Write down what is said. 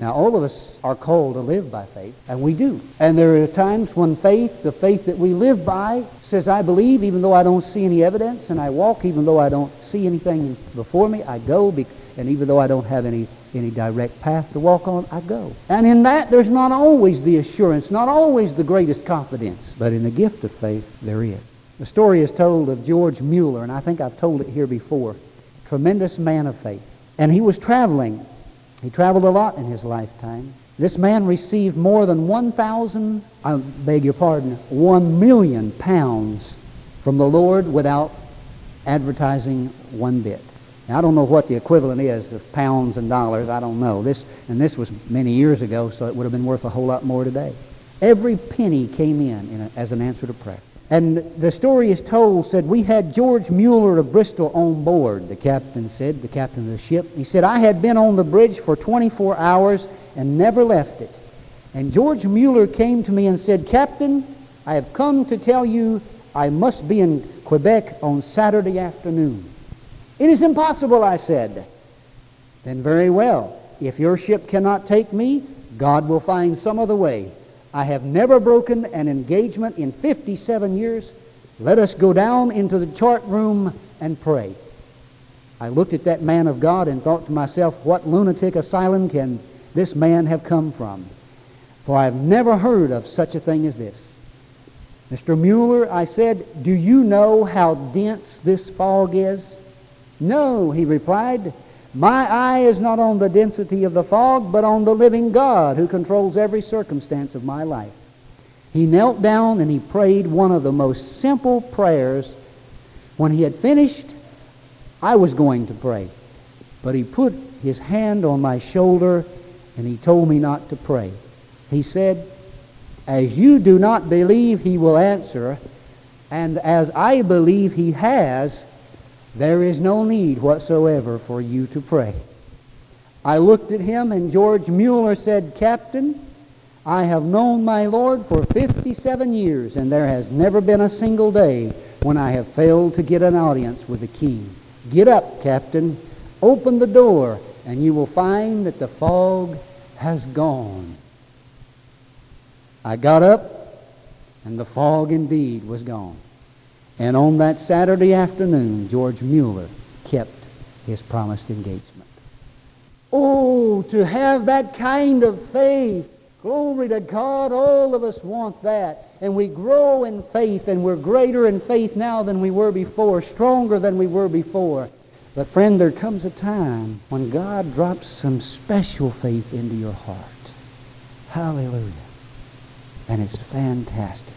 Now, all of us are called to live by faith, and we do. And there are times when faith, the faith that we live by, says, I believe even though I don't see any evidence, and I walk even though I don't see anything before me. I go, and even though I don't have any, any direct path to walk on, I go. And in that, there's not always the assurance, not always the greatest confidence, but in the gift of faith, there is. The story is told of George Mueller, and I think I've told it here before. Tremendous man of faith. And he was traveling he traveled a lot in his lifetime. This man received more than 1,000, I beg your pardon, 1 million pounds from the Lord without advertising one bit. Now, I don't know what the equivalent is of pounds and dollars. I don't know. This, and this was many years ago, so it would have been worth a whole lot more today. Every penny came in, in a, as an answer to prayer. And the story is told, said, we had George Mueller of Bristol on board, the captain said, the captain of the ship. He said, I had been on the bridge for 24 hours and never left it. And George Mueller came to me and said, Captain, I have come to tell you I must be in Quebec on Saturday afternoon. It is impossible, I said. Then very well. If your ship cannot take me, God will find some other way. I have never broken an engagement in 57 years. Let us go down into the chart room and pray. I looked at that man of God and thought to myself, what lunatic asylum can this man have come from? For I've never heard of such a thing as this. Mr. Mueller, I said, do you know how dense this fog is? No, he replied. My eye is not on the density of the fog, but on the living God who controls every circumstance of my life. He knelt down and he prayed one of the most simple prayers. When he had finished, I was going to pray. But he put his hand on my shoulder and he told me not to pray. He said, As you do not believe he will answer, and as I believe he has, there is no need whatsoever for you to pray. I looked at him, and George Mueller said, Captain, I have known my Lord for 57 years, and there has never been a single day when I have failed to get an audience with the king. Get up, Captain. Open the door, and you will find that the fog has gone. I got up, and the fog indeed was gone. And on that Saturday afternoon, George Mueller kept his promised engagement. Oh, to have that kind of faith. Glory to God. All of us want that. And we grow in faith, and we're greater in faith now than we were before, stronger than we were before. But friend, there comes a time when God drops some special faith into your heart. Hallelujah. And it's fantastic.